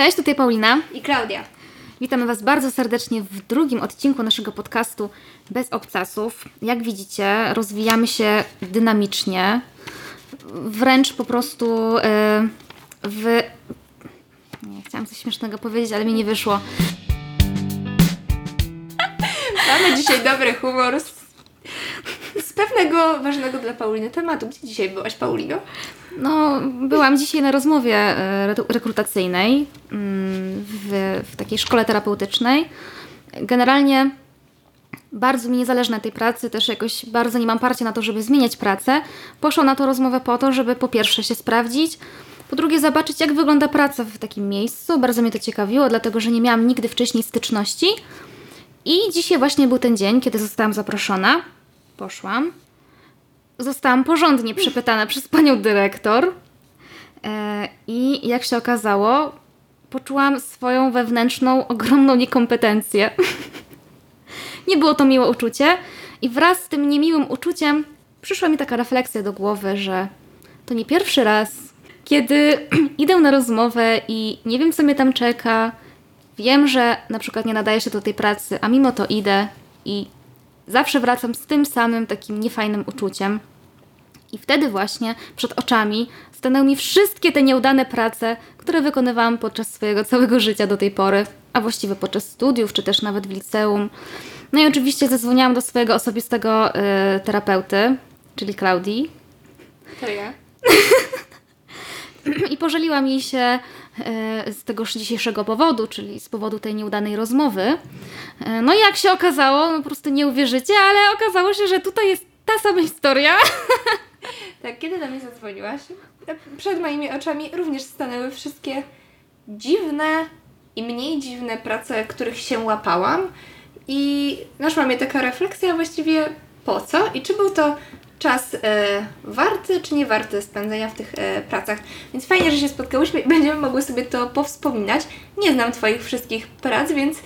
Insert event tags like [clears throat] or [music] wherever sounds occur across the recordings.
Cześć, tutaj Paulina. I Klaudia. Witamy Was bardzo serdecznie w drugim odcinku naszego podcastu Bez Obcasów. Jak widzicie, rozwijamy się dynamicznie, wręcz po prostu yy, w... Nie, chciałam coś śmiesznego powiedzieć, ale mi nie wyszło. [laughs] Mamy dzisiaj dobry humor z, z pewnego ważnego dla Pauliny tematu. Gdzie dzisiaj byłaś, Paulino? No, byłam dzisiaj na rozmowie e, re- rekrutacyjnej mm, w, w takiej szkole terapeutycznej. Generalnie bardzo mi nie zależy na tej pracy, też jakoś bardzo nie mam parcia na to, żeby zmieniać pracę. Poszłam na tą rozmowę po to, żeby po pierwsze się sprawdzić, po drugie zobaczyć, jak wygląda praca w takim miejscu. Bardzo mnie to ciekawiło, dlatego że nie miałam nigdy wcześniej styczności. I dzisiaj właśnie był ten dzień, kiedy zostałam zaproszona. Poszłam. Zostałam porządnie przepytana przez panią dyrektor. E, I jak się okazało, poczułam swoją wewnętrzną, ogromną niekompetencję. [laughs] nie było to miłe uczucie. I wraz z tym niemiłym uczuciem przyszła mi taka refleksja do głowy, że to nie pierwszy raz, kiedy [clears throat] idę na rozmowę i nie wiem, co mnie tam czeka. Wiem, że na przykład nie nadaję się do tej pracy, a mimo to idę i zawsze wracam z tym samym takim niefajnym uczuciem. I wtedy właśnie przed oczami stanęły mi wszystkie te nieudane prace, które wykonywałam podczas swojego całego życia do tej pory, a właściwie podczas studiów, czy też nawet w liceum. No i oczywiście zadzwoniłam do swojego osobistego y, terapeuty, czyli Klaudii, To ja. [laughs] i pożaliłam jej się e, z tegoż dzisiejszego powodu, czyli z powodu tej nieudanej rozmowy. E, No i jak się okazało, no po prostu nie uwierzycie, ale okazało się, że tutaj jest ta sama historia. [laughs] [laughs] Tak, kiedy do mnie zadzwoniłaś, przed moimi oczami również stanęły wszystkie dziwne i mniej dziwne prace, których się łapałam. I naszła mnie taka refleksja właściwie po co i czy był to czas e, warty, czy nie warty spędzenia w tych e, pracach. Więc fajnie, że się spotkałyśmy i będziemy mogły sobie to powspominać. Nie znam Twoich wszystkich prac, więc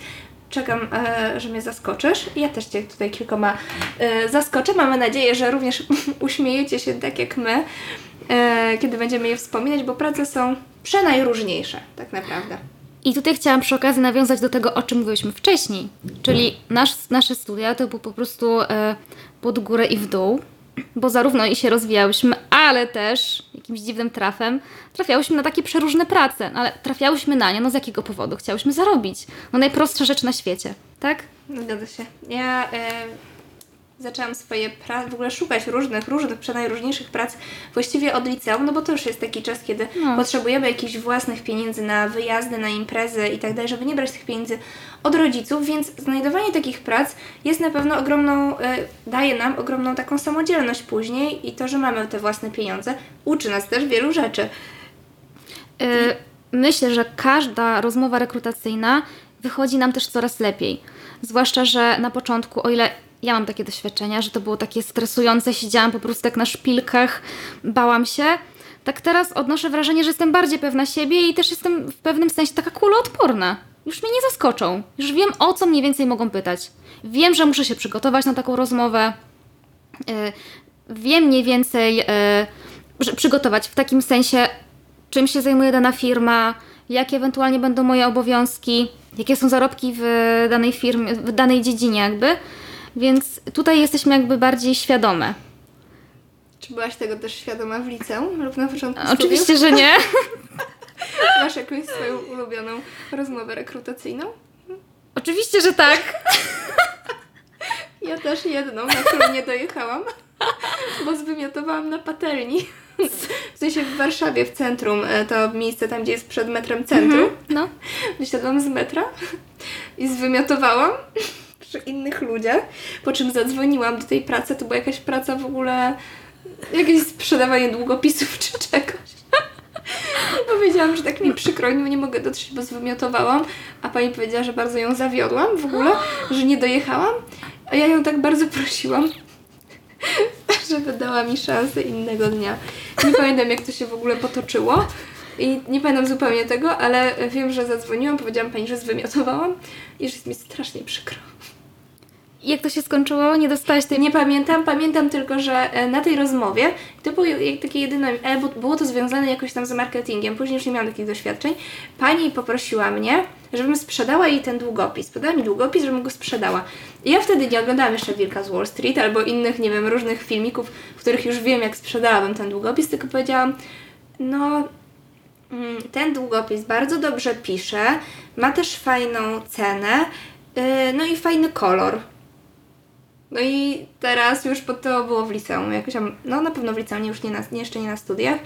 czekam, e, że mnie zaskoczysz. Ja też Cię tutaj kilkoma e, zaskoczę. Mamy nadzieję, że również [laughs] uśmiejecie się tak jak my, e, kiedy będziemy je wspominać, bo prace są przenajróżniejsze, tak naprawdę. I tutaj chciałam przy okazji nawiązać do tego, o czym mówiliśmy wcześniej. Czyli nasz, nasze studia to był po prostu e, pod górę i w dół, bo zarówno i się rozwijałyśmy, ale też jakimś dziwnym trafem trafiałyśmy na takie przeróżne prace. No, ale trafiałyśmy na nie, no z jakiego powodu? Chciałyśmy zarobić. No najprostsza rzecz na świecie, tak? No, Zgadza się. Ja e, zaczęłam swoje prace, w ogóle szukać różnych, różnych, przenajróżniejszych prac właściwie od liceum, no bo to już jest taki czas, kiedy No. potrzebujemy jakichś własnych pieniędzy na wyjazdy, na imprezy i tak dalej, żeby nie brać tych pieniędzy od rodziców, więc znajdowanie takich prac jest na pewno ogromną, e, daje nam ogromną taką samodzielność później i to, że mamy te własne pieniądze, uczy nas też wielu rzeczy. Y, Myślę, że każda rozmowa rekrutacyjna wychodzi nam też coraz lepiej. Zwłaszcza, że na początku, o ile ja mam takie doświadczenia, że to było takie stresujące, siedziałam po prostu tak na szpilkach, bałam się, tak teraz odnoszę wrażenie, że jestem bardziej pewna siebie i też jestem w pewnym sensie taka kuloodporna. Już mnie nie zaskoczą. Już wiem, o co mniej więcej mogą pytać. Wiem, że muszę się przygotować na taką rozmowę. Y, wiem mniej więcej, y, że przygotować w takim sensie, czym się zajmuje dana firma, jakie ewentualnie będą moje obowiązki, jakie są zarobki w danej firmie, w danej dziedzinie jakby. Więc tutaj jesteśmy jakby bardziej świadome. Czy byłaś tego też świadoma w liceum lub na początku Oczywiście, że nie. studiów? [laughs] Masz jakąś swoją ulubioną rozmowę rekrutacyjną? Oczywiście, że tak. Ja też jedną, na którą nie dojechałam, [laughs] bo zwymiotowałam na patelni. W sensie w Warszawie, w centrum, e, to miejsce tam, gdzie jest przed metrem centrum. No. Wysiadłam z metra i zwymiotowałam przy innych ludziach, po czym zadzwoniłam do tej pracy, to była jakaś praca w ogóle, jakieś sprzedawanie długopisów czy czegoś. I [laughs] powiedziałam, że tak mi przykro, nie, nie mogę dotrzeć, bo zwymiotowałam, a pani powiedziała, że bardzo ją zawiodłam w ogóle, że nie dojechałam, a ja ją tak bardzo prosiłam, [laughs] żeby dała mi szansę innego dnia. Nie pamiętam, jak to się w ogóle potoczyło. I nie pamiętam zupełnie tego, ale wiem, że zadzwoniłam, powiedziałam pani, że zwymiotowałam i że jest mi strasznie przykro. Jak to się skończyło? Nie dostałaś tej... Nie pamiętam, pamiętam tylko, że e, na tej rozmowie, to było takie jedyne, było to związane jakoś tam z marketingiem, później już nie miałam takich doświadczeń. Pani poprosiła mnie, żebym sprzedała jej ten długopis. Podała mi długopis, żebym go sprzedała. I ja wtedy nie oglądałam jeszcze Wilka z Wall Street albo innych, nie wiem, różnych filmików, w których już wiem, jak sprzedałabym ten długopis, tylko powiedziałam, no mm, ten długopis bardzo dobrze pisze, ma też fajną cenę, yy, no i fajny kolor. No i teraz już, bo to było w liceum, jakoś tam, no na pewno w liceum, już nie, na, jeszcze nie na studiach.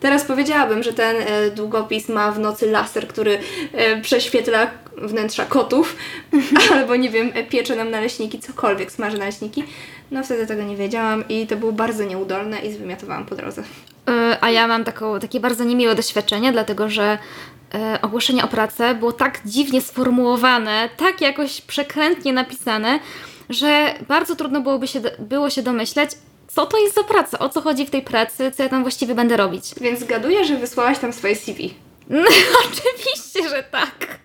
Teraz powiedziałabym, że ten e, długopis ma w nocy laser, który e, prześwietla wnętrza kotów, [laughs] albo nie wiem, e, piecze nam naleśniki, cokolwiek smaży naleśniki. No wtedy tego nie wiedziałam i to było bardzo nieudolne i zwymiotowałam po drodze. Y, A ja mam taką, takie bardzo niemiłe doświadczenie, dlatego że y, ogłoszenie o pracę było tak dziwnie sformułowane, tak jakoś przekrętnie napisane, że bardzo trudno byłoby się, było się domyśleć, co to jest za praca, o co chodzi w tej pracy, co ja tam właściwie będę robić. Więc zgaduję, że wysłałaś tam swoje CV. No, [laughs] oczywiście, że tak.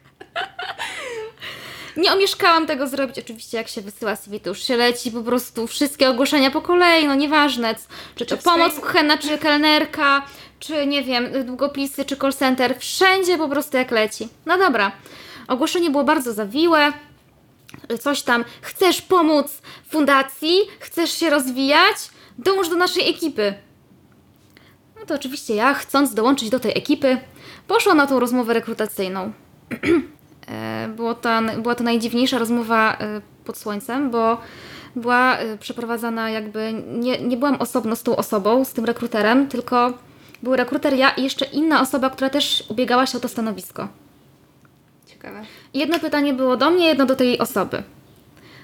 Nie omieszkałam tego zrobić. Oczywiście, jak się wysyła CV, to już się leci po prostu wszystkie ogłoszenia po kolei, no nieważne, czy to Czy pomoc kuchenna, czy kelnerka, czy nie wiem, długopisy, czy call center, wszędzie po prostu jak leci. No dobra. Ogłoszenie było bardzo zawiłe. Coś tam, chcesz pomóc fundacji, chcesz się rozwijać, dołącz do naszej ekipy. No to oczywiście ja, chcąc dołączyć do tej ekipy, poszłam na tą rozmowę rekrutacyjną. [clears throat] E, Było to, była to najdziwniejsza rozmowa e, pod słońcem, bo była e, przeprowadzana jakby, nie, nie byłam osobno z tą osobą, z tym rekruterem, tylko był rekruter, ja i jeszcze inna osoba, która też ubiegała się o to stanowisko. Ciekawe. Jedno pytanie było do mnie, jedno do tej osoby.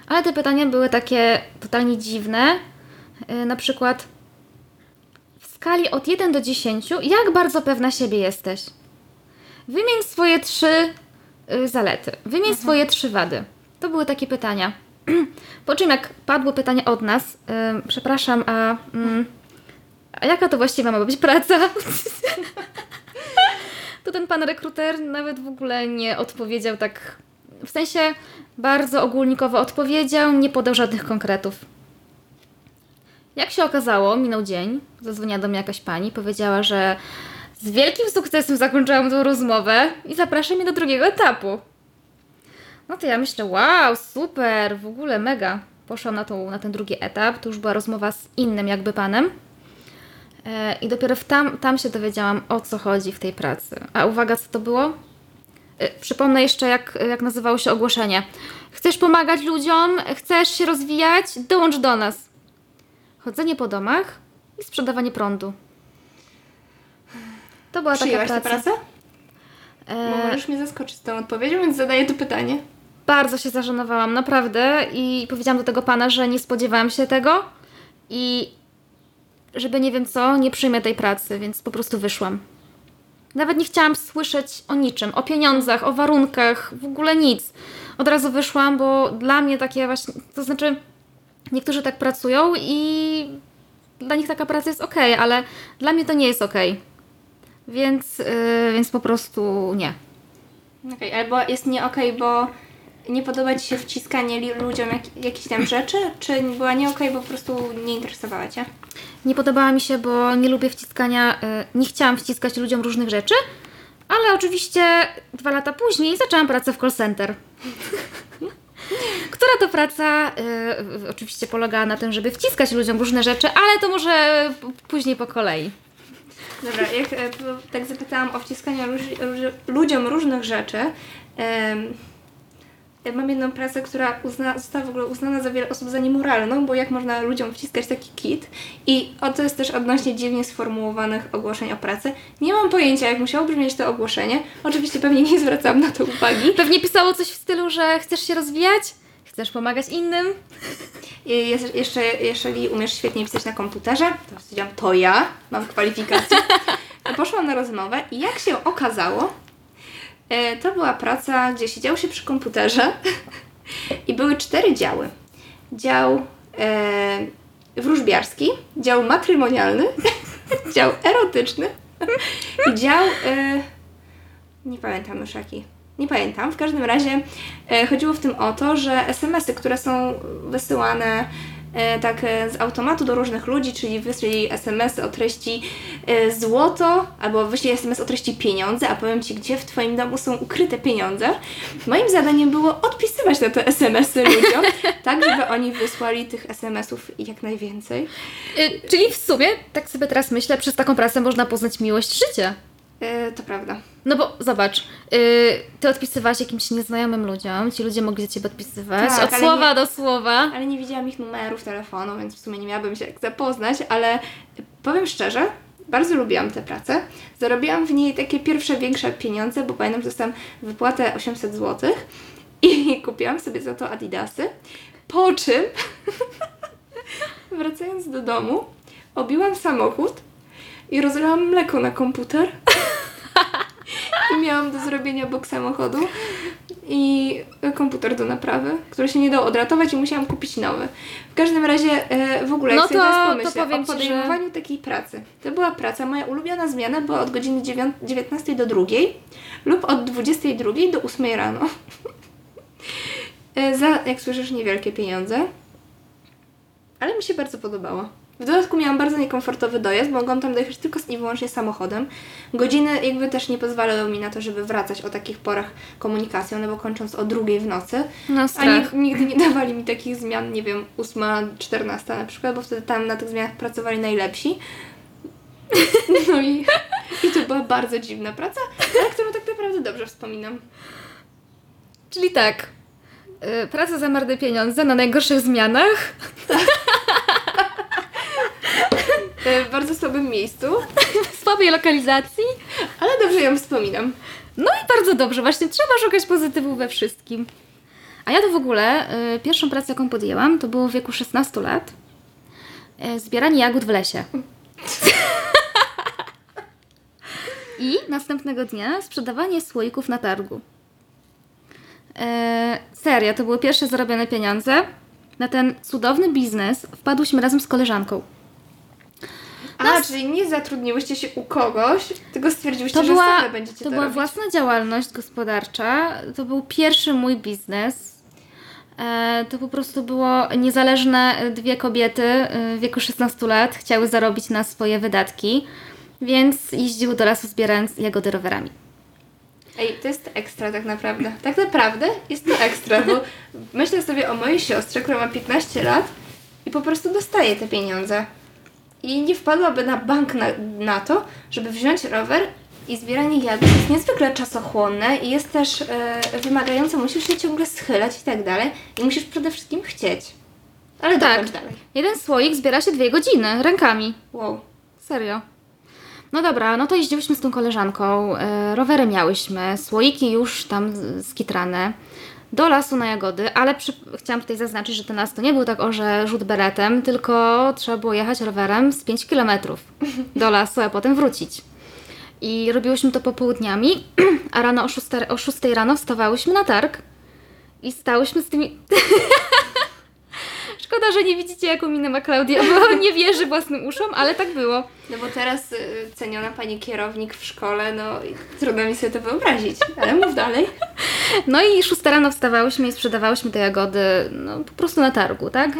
Ale te pytania były takie totalnie dziwne. Yy, Na przykład w skali od 1 do 10, jak bardzo pewna siebie jesteś? Wymień swoje trzy y, zalety. Wymień swoje trzy wady. To były takie pytania. [clears throat] Po czym jak padło pytanie od nas, y, przepraszam, a, mm, a jaka to właściwie ma być praca? [laughs] to ten pan rekruter nawet w ogóle nie odpowiedział tak. W sensie bardzo ogólnikowo odpowiedział, nie podał żadnych konkretów. Jak się okazało, minął dzień, zadzwoniła do mnie jakaś pani, powiedziała, że z wielkim sukcesem zakończyłam tą rozmowę i zaprasza mnie do drugiego etapu. No to ja myślę, wow, super, w ogóle mega. Poszłam na, tą, na ten drugi etap, to już była rozmowa z innym jakby panem. E, I dopiero w tam, tam się dowiedziałam, o co chodzi w tej pracy. A uwaga, co to było? E, Przypomnę jeszcze, jak, jak nazywało się ogłoszenie. Chcesz pomagać ludziom? Chcesz się rozwijać? Dołącz do nas. Chodzenie po domach i sprzedawanie prądu. To była taka Przyjęłaś tę praca. pracę? E, możesz mnie zaskoczyć z tą odpowiedzią, więc zadaję to pytanie. Bardzo się zażenowałam, naprawdę. I powiedziałam do tego pana, że nie spodziewałam się tego i żeby nie wiem co, nie przyjmę tej pracy, więc po prostu wyszłam. Nawet nie chciałam słyszeć o niczym, o pieniądzach, o warunkach, w ogóle nic. Od razu wyszłam, bo dla mnie takie właśnie, to znaczy niektórzy tak pracują i dla nich taka praca jest ok, ale dla mnie to nie jest ok. Więc, yy, więc po prostu nie. Okej, albo jest nie okej, bo nie podoba Ci się wciskanie ludziom jak, jakichś tam rzeczy, czy była nie okej, bo po prostu nie interesowała Cię? Nie podobała mi się, bo nie lubię wciskania, y, nie chciałam wciskać ludziom różnych rzeczy, ale oczywiście dwa lata później zaczęłam pracę w call center. Która to praca y, oczywiście polegała na tym, żeby wciskać ludziom różne rzeczy, ale to może później po kolei. Dobra, jak e, tak zapytałam o wciskanie ludziom różnych rzeczy, ja mam jedną pracę, która uzna, została w ogóle uznana za wiele osób za niemoralną, bo jak można ludziom wciskać taki kit i o to jest też odnośnie dziwnie sformułowanych ogłoszeń o pracę. Nie mam pojęcia, jak musiało brzmieć to ogłoszenie. Oczywiście pewnie nie zwracałam na to uwagi. Pewnie pisało coś w stylu, że chcesz się rozwijać, chcesz pomagać innym. I jest- jeszcze, jeżeli umiesz świetnie pisać na komputerze, to stwierdziłam, to ja mam kwalifikacje. [laughs] Poszłam na rozmowę i jak się okazało, to była praca, gdzie siedziało się przy komputerze [laughs] i były cztery działy. Dział e, wróżbiarski, dział matrymonialny, [laughs] dział erotyczny i dział, e, nie pamiętam już jaki, Nie pamiętam. W każdym razie e, chodziło w tym o to, że SMS-y, które są wysyłane e, tak e, z automatu do różnych ludzi, czyli wyślij SMS o treści e, złoto, albo wyślij SMS o treści pieniądze, a powiem Ci, gdzie w Twoim domu są ukryte pieniądze. Moim zadaniem było odpisywać na te SMS-y ludziom, [laughs] tak żeby oni wysłali tych SMS-ów jak najwięcej. Czyli w sumie, tak sobie teraz myślę, przez taką pracę można poznać miłość życia. E, to prawda. No bo zobacz, y, ty odpisywałaś jakimś nieznajomym ludziom, ci ludzie mogli do ciebie odpisywać Tak, od słowa nie- do słowa. Ale nie widziałam ich numerów telefonu, więc w sumie nie miałabym się jak zapoznać, ale powiem szczerze, bardzo lubiłam tę pracę. Zarobiłam w niej takie pierwsze większe pieniądze, bo pamiętam, że dostałam wypłatę 800 zł i [laughs] kupiłam sobie za to adidasy. Po czym, [laughs] wracając do domu, obiłam samochód i rozlałam mleko na komputer. I miałam do zrobienia bok samochodu i komputer do naprawy, który się nie dał odratować i musiałam kupić nowy. W każdym razie e, w ogóle No jak sobie to- teraz to pomyślę powiem o ci, że- podejmowaniu takiej pracy. To była praca, moja ulubiona zmiana była od godziny dziewią- 19 do 2 lub od 22 do 8 rano. E, Za, jak słyszysz, niewielkie pieniądze. Ale mi się bardzo podobało. W dodatku miałam bardzo niekomfortowy dojazd, bo mogłam tam dojechać tylko i wyłącznie samochodem. Godziny jakby też nie pozwalały mi na to, żeby wracać o takich porach komunikacją, no bo kończąc o drugiej w nocy. No A strach. nig- nigdy nie [laughs] dawali mi takich zmian, nie wiem, 8, 14 na przykład, bo wtedy tam na tych zmianach pracowali najlepsi. [laughs] No i, i to była bardzo dziwna praca, ale którą tak naprawdę dobrze wspominam. Czyli tak, y, praca za marne pieniądze na najgorszych zmianach, E, W bardzo słabym miejscu, w słabej lokalizacji. ale dobrze ją wspominam. No i bardzo dobrze, właśnie trzeba szukać pozytywów we wszystkim. A ja to w ogóle, y, pierwszą pracę jaką podjęłam, to było w wieku 16 lat. Y, zbieranie jagód w lesie. I następnego dnia sprzedawanie słoików na targu. E, serio, to były pierwsze zarobione pieniądze. Na ten cudowny biznes wpadłyśmy razem z koleżanką. A, czyli nie zatrudniłyście się u kogoś, tylko stwierdziłyście, że była, same będziecie to to, była robić. własna działalność gospodarcza. To był pierwszy mój biznes. E, To po prostu było niezależne e, dwie kobiety e, w wieku 16 lat chciały zarobić na swoje wydatki, więc jeździły do lasu zbierając jagody rowerami. Ej, to jest ekstra tak naprawdę. Tak naprawdę jest to ekstra, bo [laughs] myślę sobie o mojej siostrze, która ma 15 lat i po prostu dostaje te pieniądze. I nie wpadłaby na bank na, na to, żeby wziąć rower i zbieranie jagód jest niezwykle czasochłonne i jest też e, wymagające, musisz się ciągle schylać i tak dalej i musisz przede wszystkim chcieć. Ale Tak. dalej. Jeden słoik zbiera się dwie godziny rękami. Wow. Serio. No dobra, no to jeździłyśmy z tą koleżanką, e, rowery miałyśmy, słoiki już tam skitrane, do lasu na jagody, ale przy, chciałam tutaj zaznaczyć, że ten las to nie był tak o, że rzut beretem, tylko trzeba było jechać rowerem z 5 km [laughs] do lasu, a potem wrócić. I robiłyśmy to popołudniami, [clears throat] a rano o 6, o 6 rano wstawałyśmy na targ i stałyśmy z tymi... [laughs] Szkoda, że nie widzicie, jaką minę ma Klaudia, bo [laughs] nie wierzy własnym uszom, ale tak było. No bo teraz y, ceniona pani kierownik w szkole, no trudno mi sobie to wyobrazić, ale mów dalej. [laughs] No i 6 rano wstawałyśmy i sprzedawałyśmy te jagody no, po prostu na targu, tak?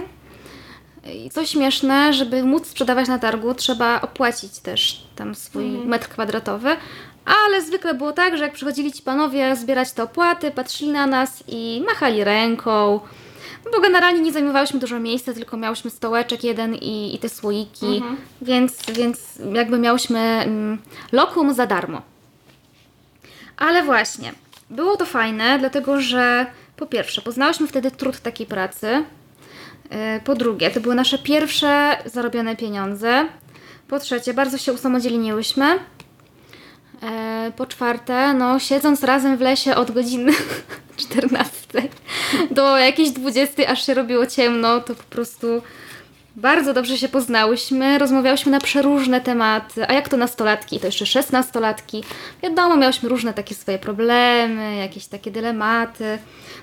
I co śmieszne, żeby móc sprzedawać na targu, trzeba opłacić też tam swój metr kwadratowy. Ale zwykle było tak, że jak przychodzili ci panowie zbierać te opłaty, patrzyli na nas i machali ręką. Bo generalnie nie zajmowałyśmy dużo miejsca, tylko miałyśmy stołeczek jeden i, i te słoiki, więc, więc jakby miałyśmy mm, lokum za darmo. Ale właśnie, było to fajne, dlatego że po pierwsze, poznałyśmy wtedy trud takiej pracy. Yy, Po drugie, to były nasze pierwsze zarobione pieniądze. Po trzecie, bardzo się usamodzielniłyśmy. Yy, Po czwarte, no siedząc razem w lesie od godziny [laughs] 14 do jakiejś 20, aż się robiło ciemno, to po prostu bardzo dobrze się poznałyśmy, rozmawiałyśmy na przeróżne tematy, a jak to nastolatki, to jeszcze szesnastolatki. Wiadomo, miałyśmy różne takie swoje problemy, jakieś takie dylematy.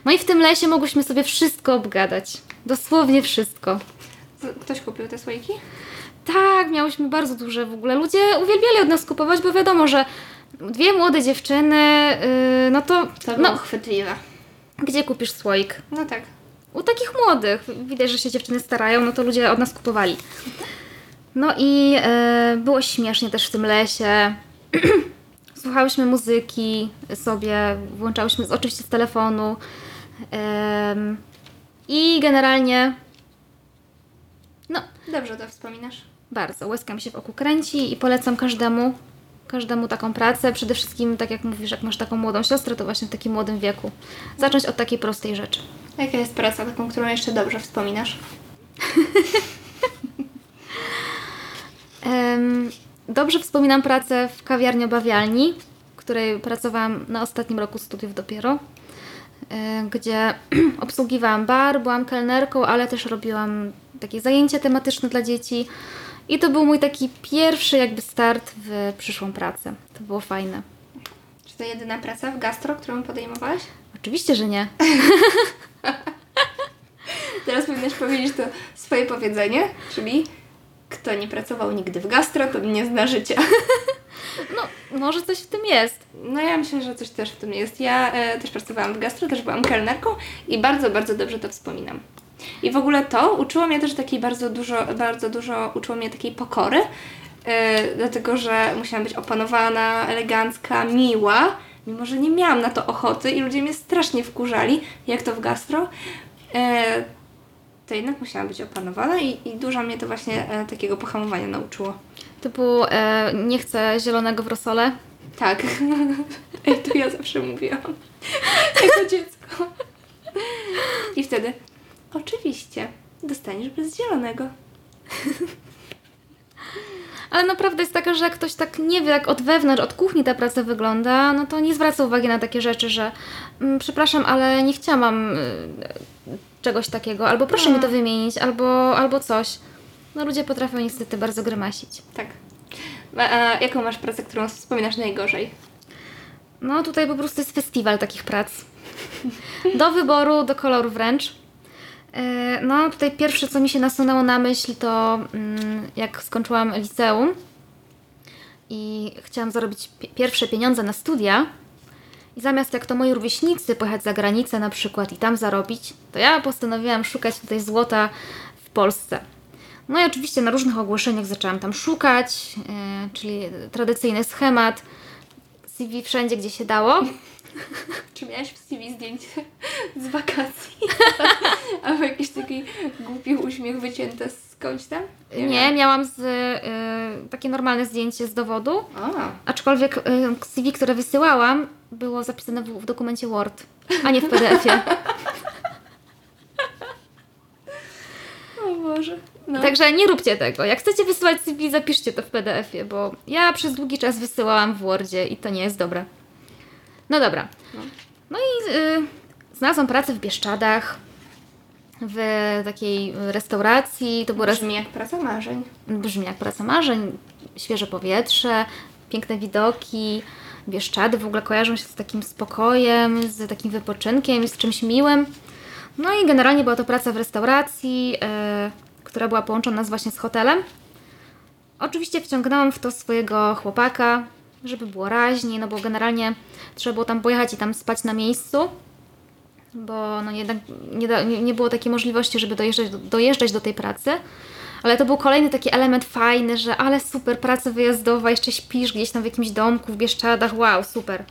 No i w tym lesie mogłyśmy sobie wszystko obgadać. Dosłownie wszystko. Ktoś kupił te słoiki? Tak, miałyśmy bardzo duże w ogóle. Ludzie uwielbiali od nas kupować, bo wiadomo, że Dwie młode dziewczyny, yy, no to, To no, chwytliwe. gdzie kupisz słoik? No tak. U takich młodych. Widać, że się dziewczyny starają, no to ludzie od nas kupowali. No i e, było śmiesznie też w tym lesie. [clears throat] Słuchałyśmy muzyki sobie, włączałyśmy z, oczywiście z telefonu. Em, I generalnie, no Dobrze to wspominasz. Bardzo, łezka mi się w oku kręci i polecam każdemu, każdemu taką pracę. Przede wszystkim, tak jak mówisz, jak masz taką młodą siostrę, to właśnie w takim młodym wieku. Zacząć od takiej prostej rzeczy. Jaka jest praca taką, którą jeszcze dobrze wspominasz? [laughs] Dobrze wspominam pracę w kawiarni obawialni, w której pracowałam na ostatnim roku studiów dopiero, e, gdzie [clears throat] obsługiwałam bar, byłam kelnerką, ale też robiłam takie zajęcia tematyczne dla dzieci. I to był mój taki pierwszy jakby start w przyszłą pracę. To było fajne. Czy to jedyna praca w gastro, którą podejmowałaś? Oczywiście, że nie. [laughs] Teraz powinnaś powiedzieć to swoje powiedzenie, czyli kto nie pracował nigdy w gastro, to nie zna życia. [laughs] No, może coś w tym jest. No ja myślę, że coś też w tym jest. Ja e, też pracowałam w gastro, też byłam kelnerką i bardzo, bardzo dobrze to wspominam. I w ogóle to uczyło mnie też takiej bardzo dużo, bardzo dużo uczyło mnie takiej pokory, e, dlatego że musiałam być opanowana, elegancka, miła, mimo że nie miałam na to ochoty i ludzie mnie strasznie wkurzali, jak to w gastro. E, to jednak musiałam być opanowana i, i dużo mnie to właśnie e, takiego pohamowania nauczyło. Typu, e, nie chcę zielonego w rosole. Tak. [laughs] Ej, to ja zawsze mówiłam. [laughs] Jako dziecko. I wtedy, oczywiście, dostaniesz bez zielonego. [laughs] Ale naprawdę jest taka, że jak ktoś tak nie wie, jak od wewnątrz, od kuchni ta praca wygląda, no to nie zwraca uwagi na takie rzeczy, że mm, przepraszam, ale nie chciałam y, czegoś takiego, albo proszę mi to wymienić, albo, albo coś. No ludzie potrafią niestety bardzo grymasić. Tak. A, a jaką masz pracę, którą wspominasz najgorzej? No tutaj po prostu jest festiwal takich prac. Do wyboru, do koloru wręcz. E, No tutaj pierwsze, co mi się nasunęło na myśl, to mm, jak skończyłam liceum i chciałam zarobić pi- pierwsze pieniądze na studia i zamiast jak to moi rówieśnicy pojechać za granicę na przykład i tam zarobić, to ja postanowiłam szukać tutaj złota w Polsce. No i oczywiście na różnych ogłoszeniach zaczęłam tam szukać, e, czyli tradycyjny schemat, CV wszędzie, gdzie się dało. [laughs] Czy miałaś w CV zdjęcie [laughs] z wakacji? [laughs] Albo jakiś taki głupi uśmiech wycięty skądś tam? Nie, miałam z, y, takie normalne zdjęcie z dowodu, A, aczkolwiek y, CV, które wysyłałam, było zapisane w, w dokumencie Word, a nie w PDF-ie. o Boże. No. Także nie róbcie tego. Jak chcecie wysyłać CV, zapiszcie to w PDF-ie, bo ja przez długi czas wysyłałam w Wordzie i to nie jest dobre. No dobra. No. No i y, znalazłam pracę w Bieszczadach, w takiej restauracji. To był res- Brzmi jak praca marzeń. brzmi jak praca marzeń, świeże powietrze, piękne widoki. Bieszczady w ogóle kojarzą się z takim spokojem, z takim wypoczynkiem, z czymś miłym. No i generalnie była to praca w restauracji, e, która była połączona z właśnie z hotelem. Oczywiście wciągnęłam w to swojego chłopaka, żeby było raźniej, no bo generalnie trzeba było tam pojechać i tam spać na miejscu, bo no jednak nie, da, nie, nie było takiej możliwości, żeby dojeżdżać do, dojeżdżać do tej pracy. Ale to był kolejny taki element fajny, że ale super, praca wyjazdowa, jeszcze śpisz gdzieś tam w jakimś domku w Bieszczadach, wow, super.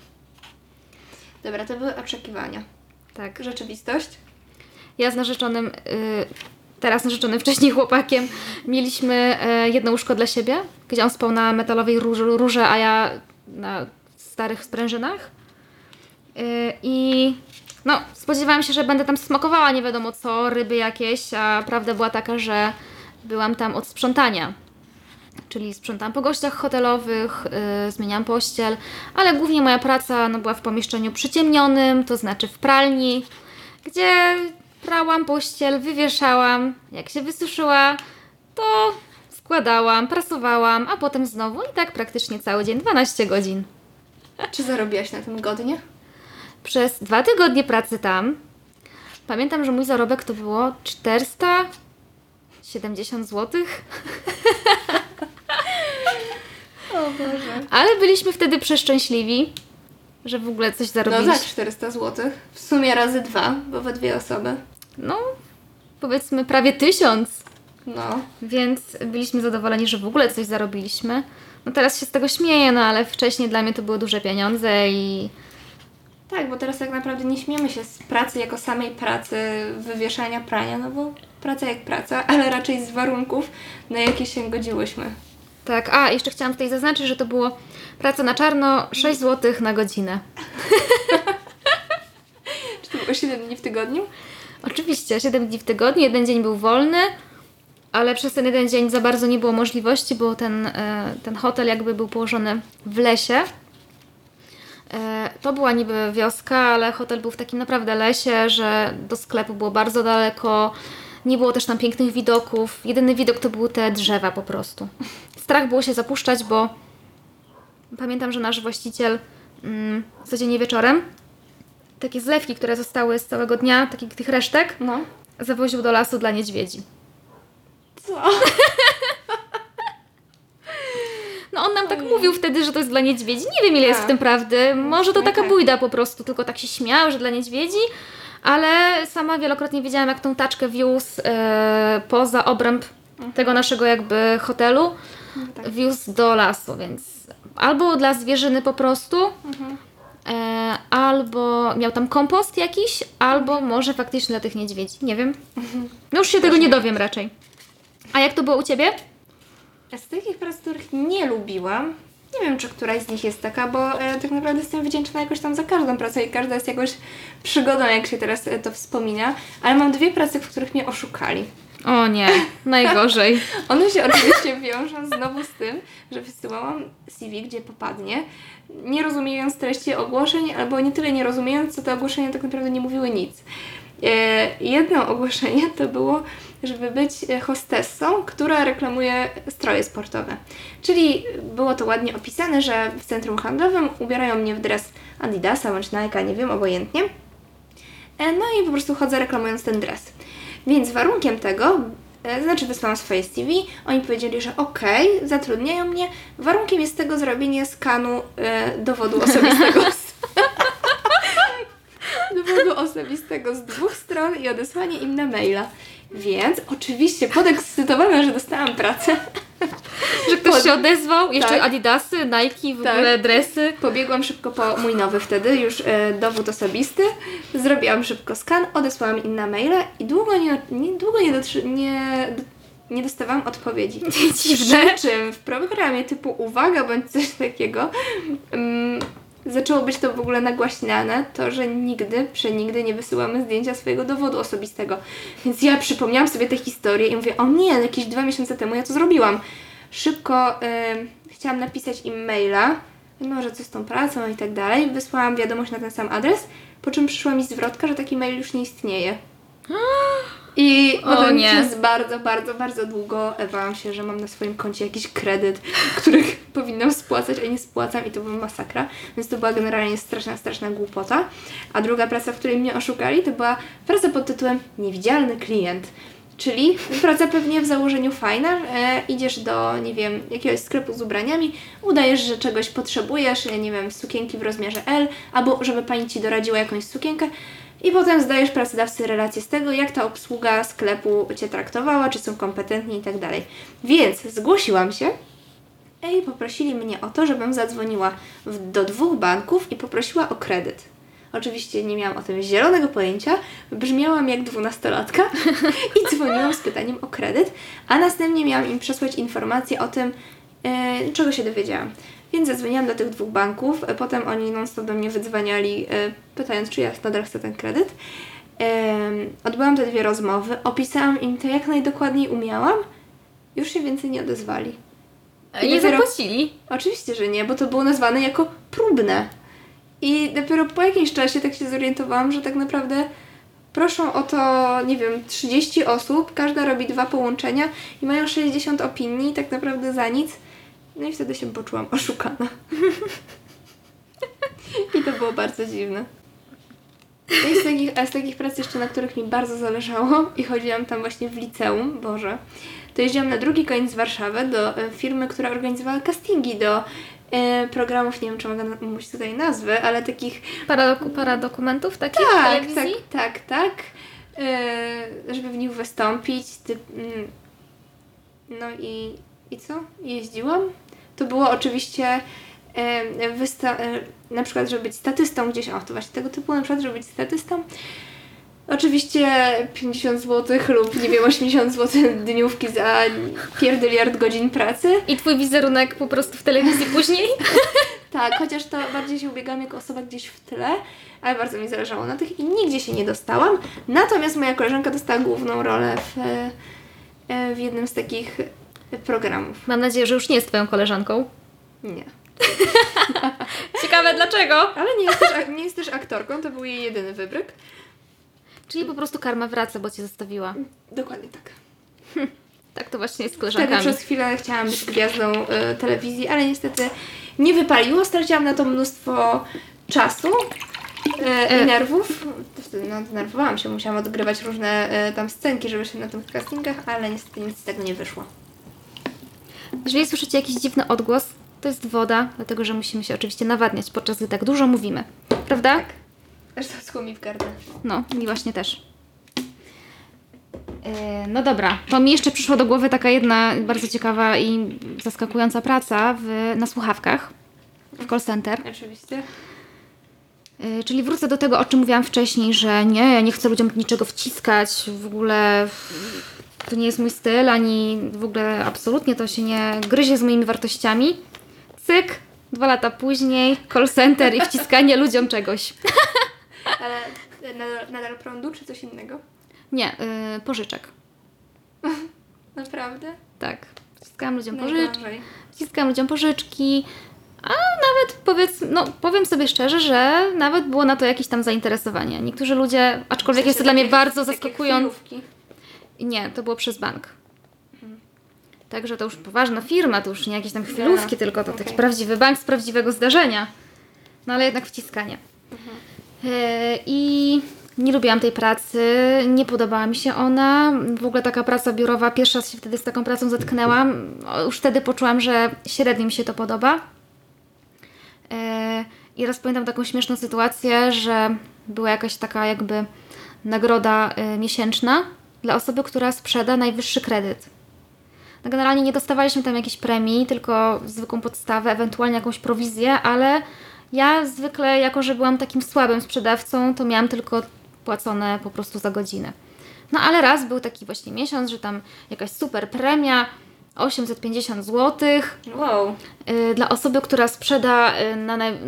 Dobra, to były oczekiwania. Tak. Rzeczywistość? Ja z narzeczonym, y, teraz narzeczonym, wcześniej chłopakiem, mieliśmy y, jedno łóżko dla siebie, gdzie on spał na metalowej rurze, a ja na starych sprężynach. Y, I no, spodziewałam się, że będę tam smakowała nie wiadomo co, ryby jakieś, a prawda była taka, że byłam tam od sprzątania. Czyli sprzątałam po gościach hotelowych, yy, zmieniałam pościel, ale głównie moja praca no, była w pomieszczeniu przyciemnionym, to znaczy w pralni, gdzie prałam pościel, wywieszałam, jak się wysuszyła, to składałam, prasowałam, a potem znowu i tak praktycznie cały dzień, 12 godzin. Czy zarobiłaś na tym godnie? Przez dwa tygodnie pracy tam pamiętam, że mój zarobek to było 470 zł. [laughs] O Boże. Ale byliśmy wtedy przeszczęśliwi, że w ogóle coś No zarobiliśmy. za 400 zł. W sumie razy dwa, bo we dwie osoby. No, powiedzmy prawie tysiąc. No. Więc byliśmy zadowoleni, że w ogóle coś zarobiliśmy. No teraz się z tego śmieję, no ale wcześniej dla mnie to były duże pieniądze i Tak, bo teraz tak naprawdę nie śmiemy się z pracy jako samej pracy, wywieszania prania, no bo praca jak praca, [laughs] ale raczej z warunków, na jakie się godziłyśmy. tak. A, jeszcze chciałam tutaj zaznaczyć, że to było praca na czarno 6 zł na godzinę. [laughs] Czy to było 7 dni w tygodniu? Oczywiście, 7 dni w tygodniu, jeden dzień był wolny, ale przez ten jeden dzień za bardzo nie było możliwości, bo ten, e, ten hotel jakby był położony w lesie. E, To była niby wioska, ale hotel był w takim naprawdę lesie, że do sklepu było bardzo daleko. Nie było też tam pięknych widoków. Jedyny widok to były te drzewa po prostu. Strach było się zapuszczać, bo pamiętam, że nasz właściciel mm, codziennie wieczorem takie zlewki, które zostały z całego dnia, takich tych resztek, No. zawoził do lasu dla niedźwiedzi. Co? No on nam tak mówił wtedy, że to jest dla niedźwiedzi. Nie wiem ile jest A. w tym prawdy. Może to No taka tak. bójda po prostu, tylko tak się śmiał, że dla niedźwiedzi. Ale sama wielokrotnie widziałam, jak tą taczkę wiózł e, poza obręb tego naszego jakby hotelu. tak. Wiózł do lasu, więc albo dla zwierzyny po prostu, e, albo miał tam kompost jakiś, albo może faktycznie dla tych niedźwiedzi. Nie wiem. No już się tego nie dowiem raczej. A jak to było u Ciebie? Z takich prac, których nie lubiłam, nie wiem, czy któraś z nich jest taka, bo e, tak naprawdę jestem wdzięczna jakoś tam za każdą pracę i każda jest jakoś przygodą, jak się teraz e, to wspomina, ale mam dwie prace, w których mnie oszukali. O nie, najgorzej. [laughs] One się oczywiście wiążą znowu z tym, że wysyłałam CV, gdzie popadnie, nie rozumiejąc treści ogłoszeń, albo nie tyle nie rozumiejąc, co te ogłoszenia tak naprawdę nie mówiły nic. E, jedno ogłoszenie to było, żeby być hostessą, która reklamuje stroje sportowe. Czyli było to ładnie opisane, że w centrum handlowym ubierają mnie w dres Adidasa bądź Nike'a, nie wiem, obojętnie. E, No i po prostu chodzę reklamując ten dres. Więc warunkiem tego, e, znaczy wysłałam swoje CV, oni powiedzieli, że okej, zatrudniają mnie. Warunkiem jest tego zrobienie skanu e, dowodu osobistego. [laughs] [laughs] dowodu osobistego z dwóch stron i odesłanie im na maila. Więc oczywiście podekscytowana, że dostałam pracę, Że ktoś się odezwał, jeszcze Tak. Adidasy, Nike, w Tak. ogóle dresy. Pobiegłam szybko po mój nowy wtedy, już e, dowód osobisty. Zrobiłam szybko skan, odesłałam im na maile i długo nie, nie, długo nie, dotrzy, nie, nie dostawałam odpowiedzi. Dziwne. Przy czym w programie typu uwaga bądź coś takiego mm, zaczęło być to w ogóle nagłaśniane, to, że nigdy, przenigdy nie wysyłamy zdjęcia swojego dowodu osobistego. Więc ja przypomniałam sobie tę historię i mówię, o nie, jakieś dwa miesiące temu ja to zrobiłam. Szybko em, chciałam napisać im maila, no, że co z tą pracą i tak dalej. Wysłałam wiadomość na ten sam adres, po czym przyszła mi zwrotka, że taki mail już nie istnieje. [gasps] [gasps] I O potem nie. przez bardzo, bardzo, bardzo długo bałam się, że mam na swoim koncie jakiś kredyt, [laughs] których powinnam spłacać, a nie spłacam i to była masakra. Więc to była generalnie straszna, straszna głupota. A druga praca, w której mnie oszukali, to była praca pod tytułem Niewidzialny klient. Czyli praca pewnie w założeniu fajna, e, idziesz do, nie wiem, jakiegoś sklepu z ubraniami, udajesz, że czegoś potrzebujesz, e, nie wiem, sukienki w rozmiarze L, albo żeby pani ci doradziła jakąś sukienkę i potem zdajesz pracodawcy relację z tego, jak ta obsługa sklepu Cię traktowała, czy są kompetentni i tak dalej. Więc zgłosiłam się i poprosili mnie o to, żebym zadzwoniła w, do dwóch banków i poprosiła o kredyt. Oczywiście nie miałam o tym zielonego pojęcia, brzmiałam jak dwunastolatka i [laughs] dzwoniłam z pytaniem o kredyt, a następnie miałam im przesłać informacje o tym, e, czego się dowiedziałam. Więc zadzwoniłam do tych dwóch banków, e, potem oni non-stop do mnie wydzwaniali, e, pytając, czy ja nadal chcę ten kredyt. Odbyłam te dwie rozmowy, opisałam im to jak najdokładniej umiałam, już się więcej nie odezwali. I Nie dopiero- zapłacili. Oczywiście, że nie, bo to było nazwane jako próbne. I dopiero po jakimś czasie tak się zorientowałam, że tak naprawdę proszą o to, nie wiem, 30 osób, każda robi dwa połączenia i mają 60 opinii, tak naprawdę za nic. No i wtedy się poczułam oszukana. [laughs] I to było bardzo dziwne. I z takich, a z takich prac jeszcze, na których mi bardzo zależało [laughs] i chodziłam tam właśnie w liceum, Boże, to jeździłam na drugi koniec Warszawy do e, firmy, która organizowała castingi do e, programów, nie wiem czy mogę mówić tutaj nazwy, ale takich Para, para dokumentów takich w tak, telewizji? tak, tak, tak, e, żeby w nich wystąpić. Mm, no i, i co? Jeździłam. To było oczywiście e, wysta- na przykład, żeby być statystą gdzieś, o to właśnie tego typu, na przykład, żeby być statystą. Oczywiście 50 zł lub nie wiem, 80 zł dniówki za pierdyliard godzin pracy. I twój wizerunek po prostu w telewizji później? [laughs] Tak, chociaż to bardziej się ubiegam jako osoba gdzieś w tyle, ale bardzo mi zależało na tych i nigdzie się nie dostałam. Natomiast moja koleżanka dostała główną rolę w, e, w jednym z takich programów. Mam nadzieję, że już nie jest twoją koleżanką. Nie. [laughs] Ciekawe dlaczego. Ale nie jest, też, ak- nie jest też aktorką, to był jej jedyny wybryk. Czyli po prostu karma wraca, bo cię zostawiła. Dokładnie tak. [laughs] Tak to właśnie jest z Wtedy koleżankami. przez chwilę chciałam być gwiazdą e, telewizji, ale niestety nie wypaliło. Straciłam na to mnóstwo czasu e, E. i nerwów. Wtedy no, denerwowałam się, musiałam odgrywać różne e, tam scenki, żeby się na tych castingach, ale niestety nic z tego nie wyszło. Jeżeli słyszycie jakiś dziwny odgłos, to jest woda, dlatego że musimy się oczywiście nawadniać, podczas gdy tak dużo mówimy. Prawda? Tak. Schło mi w gardle. No, mi właśnie też. Yy, No dobra, to mi jeszcze przyszła do głowy taka jedna bardzo ciekawa i zaskakująca praca w, na słuchawkach w call center. Oczywiście. Yy, Czyli wrócę do tego, o czym mówiłam wcześniej, że nie, ja nie chcę ludziom niczego wciskać, w ogóle to nie jest mój styl, ani w ogóle absolutnie to się nie gryzie z moimi wartościami. Cyk, dwa lata później, call center i wciskanie [laughs] ludziom czegoś. Ale nadal, nadal prądu, czy coś innego? Nie, yy, pożyczek. [laughs] Naprawdę? Tak. Wciskałam ludziom pożyczki. Najgorzej. Wciskałam ludziom pożyczki. A nawet powiedz, no powiem sobie szczerze, że nawet było na to jakieś tam zainteresowanie. Niektórzy ludzie, aczkolwiek W sensie jest to dla mnie bardzo zaskakujące. Nie, to było przez bank. Także to już poważna firma, to już nie jakieś tam chwilówki, tylko to taki okej. prawdziwy bank z prawdziwego zdarzenia. No ale jednak wciskanie. E, I nie lubiłam tej pracy, nie podobała mi się ona. W ogóle taka praca biurowa, pierwszy raz się wtedy z taką pracą zetknęłam. Już wtedy poczułam, że średnio mi się to podoba. E, I raz pamiętam taką śmieszną sytuację, że była jakaś taka jakby nagroda e, miesięczna dla osoby, która sprzeda najwyższy kredyt. No generalnie nie dostawaliśmy tam jakiejś premii, tylko zwykłą podstawę, ewentualnie jakąś prowizję, ale ja zwykle, jako że byłam takim słabym sprzedawcą, to miałam tylko płacone po prostu za godzinę. No ale raz był taki właśnie miesiąc, że tam jakaś super premia, 850 zł, Wow. y, dla osoby, która sprzeda y, na naj...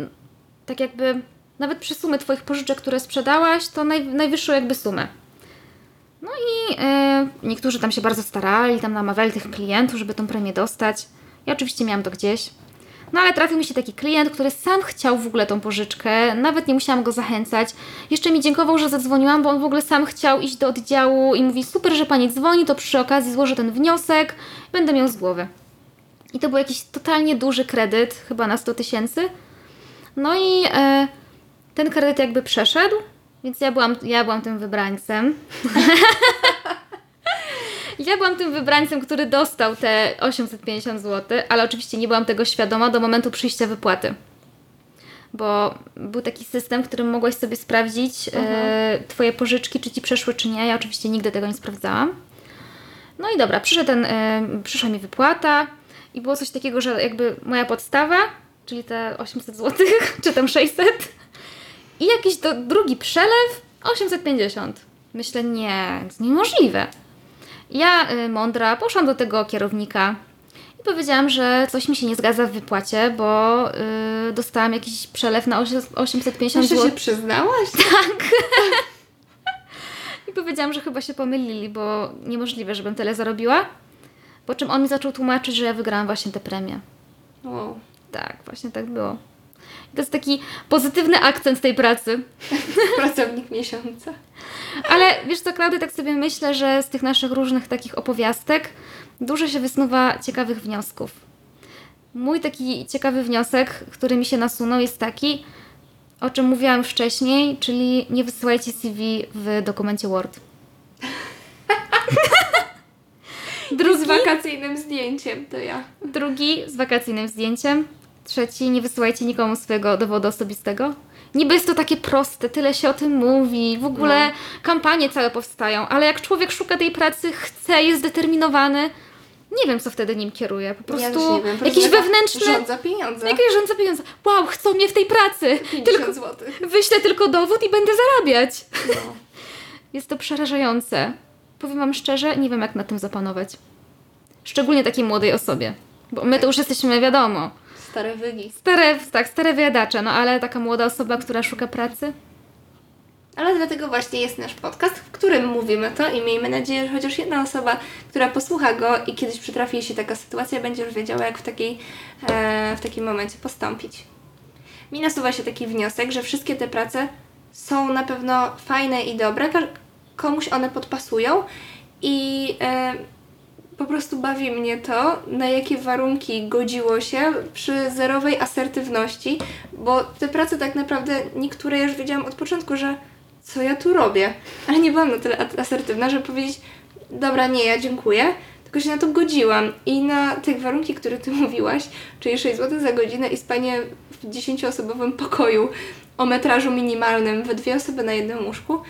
tak jakby nawet przy sumy Twoich pożyczek, które sprzedałaś, to naj... najwyższą jakby sumę. No i y, niektórzy tam się bardzo starali, tam namawiali tych klientów, żeby tą premię dostać. Ja oczywiście miałam to gdzieś. No ale trafił mi się taki klient, który sam chciał w ogóle tą pożyczkę, nawet nie musiałam go zachęcać. Jeszcze mi dziękował, że zadzwoniłam, bo on w ogóle sam chciał iść do oddziału i mówi: Super, że pani dzwoni, to przy okazji złożę ten wniosek, będę miał z głowy. I to był jakiś totalnie duży kredyt, chyba na 100 tysięcy. No i e, ten kredyt jakby przeszedł, więc ja byłam, ja byłam tym wybrańcem. ja byłam tym wybrańcem, który dostał te 850 zł, ale oczywiście nie byłam tego świadoma do momentu przyjścia wypłaty. Bo był taki system, w którym mogłaś sobie sprawdzić e, Twoje pożyczki, czy Ci przeszły, czy nie. Ja oczywiście nigdy tego nie sprawdzałam. No i dobra, przyszedł ten, y, przyszła mi wypłata i było coś takiego, że jakby moja podstawa, czyli te 800 zł, [laughs] czy tam 600 i jakiś do, drugi przelew 850. Myślę, nie, to niemożliwe. Ja, y, mądra, poszłam do tego kierownika i powiedziałam, że coś mi się nie zgadza w wypłacie, bo y, dostałam jakiś przelew na 850 Jeszcze zł. się przyznałaś? [laughs] I powiedziałam, że chyba się pomylili, bo niemożliwe, żebym tyle zarobiła. Po czym on mi zaczął tłumaczyć, że ja wygrałam właśnie tę premię. Wow. Tak, właśnie tak było. To jest taki pozytywny akcent tej pracy. [laughs] Pracownik miesiąca. Ale wiesz co, Klaudy, tak sobie myślę, że z tych naszych różnych takich opowiastek dużo się wysnuwa ciekawych wniosków. Mój taki ciekawy wniosek, który mi się nasunął, jest taki, o czym mówiłam wcześniej, czyli nie wysyłajcie CV w dokumencie Word. [laughs] Z Drugi, wakacyjnym zdjęciem, to ja. drugi z wakacyjnym zdjęciem. Trzeci, nie wysyłajcie nikomu swojego dowodu osobistego. Niby jest to takie proste, tyle się o tym mówi, w ogóle No. kampanie całe powstają, ale jak człowiek szuka tej pracy, chce, jest zdeterminowany, nie wiem, co wtedy nim kieruje. Po prostu ja nie wiem, po jakiś prostu wewnętrzny... Rząd za pieniądze. Jakiś rząd za pieniądze. Wow, chcą mnie w tej pracy. [laughs] 50 Tylko zł. wyślę tylko dowód i będę zarabiać. No. [laughs] Jest to przerażające. Powiem Wam szczerze, nie wiem jak na tym zapanować. Szczególnie takiej młodej osobie. Bo my to już jesteśmy, wiadomo, Stare wygi. stare, tak, stare wyjadacze, no ale taka młoda osoba, która szuka pracy, Ale dlatego właśnie jest nasz podcast, w którym mówimy to i miejmy nadzieję, że chociaż jedna osoba, która posłucha go i kiedyś przytrafi się taka sytuacja, będzie już wiedziała, jak w, takiej, e, w takim momencie postąpić. Mi nasuwa się taki wniosek, że wszystkie te prace są na pewno fajne i dobre, komuś one podpasują i e, po prostu bawi mnie to, na jakie warunki godziło się przy zerowej asertywności, bo te prace tak naprawdę niektóre już wiedziałam od początku, że co ja tu robię, ale nie byłam na tyle asertywna, żeby powiedzieć dobra, nie, ja dziękuję, tylko się na to godziłam. I na te warunki, które Ty [laughs] mówiłaś, czyli 6 zł za godzinę i spanie w 10-osobowym pokoju o metrażu minimalnym we dwie osoby na jednym łóżku,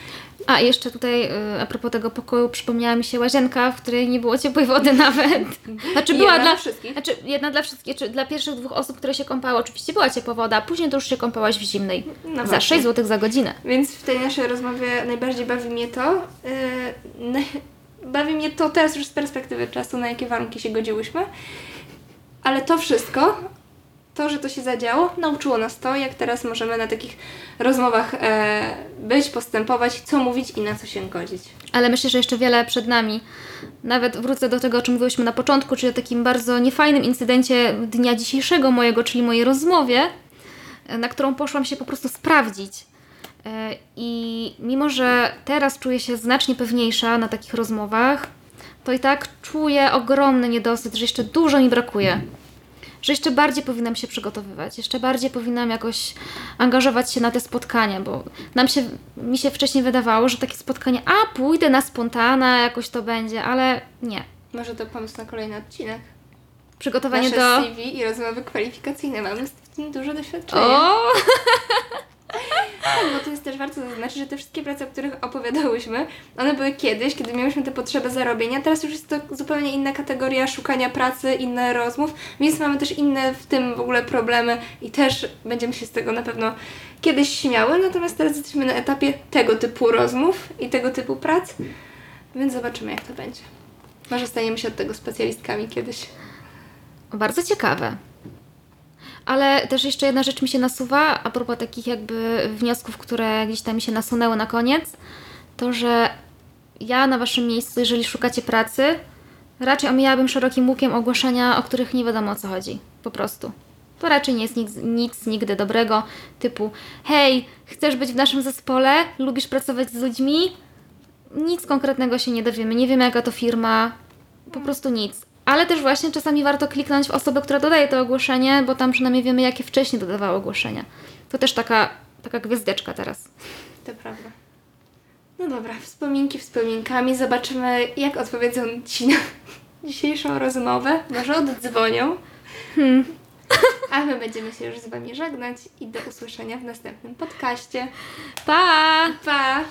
A jeszcze tutaj y, a propos tego pokoju przypomniała mi się łazienka, w której nie było ciepłej wody [laughs] nawet. Znaczy była Jedna dla wszystkich. Znaczy jedna dla wszystkich, czy dla pierwszych dwóch osób, które się kąpały, oczywiście była ciepła woda, a później to już się kąpałaś w zimnej. No za właśnie. 6 zł za godzinę. Więc w tej naszej rozmowie najbardziej bawi mnie to, yy, bawi mnie to teraz już z perspektywy czasu, na jakie warunki się godziłyśmy, ale to wszystko, to, że to się zadziało, nauczyło nas to, jak teraz możemy na takich rozmowach e, być, postępować, co mówić i na co się godzić. Ale myślę, że jeszcze wiele przed nami. Nawet wrócę do tego, o czym mówiłyśmy na początku, czyli o takim bardzo niefajnym incydencie dnia dzisiejszego mojego, czyli mojej rozmowie, e, na którą poszłam się po prostu sprawdzić. E, I mimo, że teraz czuję się znacznie pewniejsza na takich rozmowach, to i tak czuję ogromny niedosyt, że jeszcze dużo mi brakuje. Że jeszcze bardziej powinnam się przygotowywać, jeszcze bardziej powinnam jakoś angażować się na te spotkania, bo nam się, mi się wcześniej wydawało, że takie spotkanie, a pójdę na spontana, jakoś to będzie, ale nie. Może to pomysł na kolejny odcinek. Przygotowanie Nasze do. CV i rozmowy kwalifikacyjne. Mamy w tym duże doświadczenie. O! [laughs] [laughs] Bo to jest też warto zaznaczyć, że te wszystkie prace, o których opowiadałyśmy, one były kiedyś, kiedy miałyśmy tę potrzebę zarobienia. Teraz już jest to zupełnie inna kategoria szukania pracy, inne rozmów, więc mamy też inne w tym w ogóle problemy i też będziemy się z tego na pewno kiedyś śmiały. Natomiast teraz jesteśmy na etapie tego typu rozmów i tego typu prac, więc zobaczymy, jak to będzie. Może staniemy się od tego specjalistkami kiedyś. Bardzo ciekawe. Ale też jeszcze jedna rzecz mi się nasuwa, a propos takich jakby wniosków, które gdzieś tam mi się nasunęły na koniec, to że ja na Waszym miejscu, jeżeli szukacie pracy, raczej omijałabym szerokim łukiem ogłoszenia, o których nie wiadomo o co chodzi. Po prostu. To raczej nie jest nic, nic nigdy dobrego, typu hej, chcesz być w naszym zespole, lubisz pracować z ludźmi? Nic konkretnego się nie dowiemy, nie wiemy jaka to firma, po prostu nic. Ale też właśnie czasami warto kliknąć w osobę, która dodaje to ogłoszenie, bo tam przynajmniej wiemy, jakie wcześniej dodawały ogłoszenia. To też taka, taka gwiazdeczka teraz. To prawda. No dobra, wspominki wspominkami. Zobaczymy, jak odpowiedzą Ci na [laughs] dzisiejszą rozmowę. Może oddzwonią. [laughs] A my będziemy się już z Wami żegnać i do usłyszenia w następnym podcaście. Pa! Pa!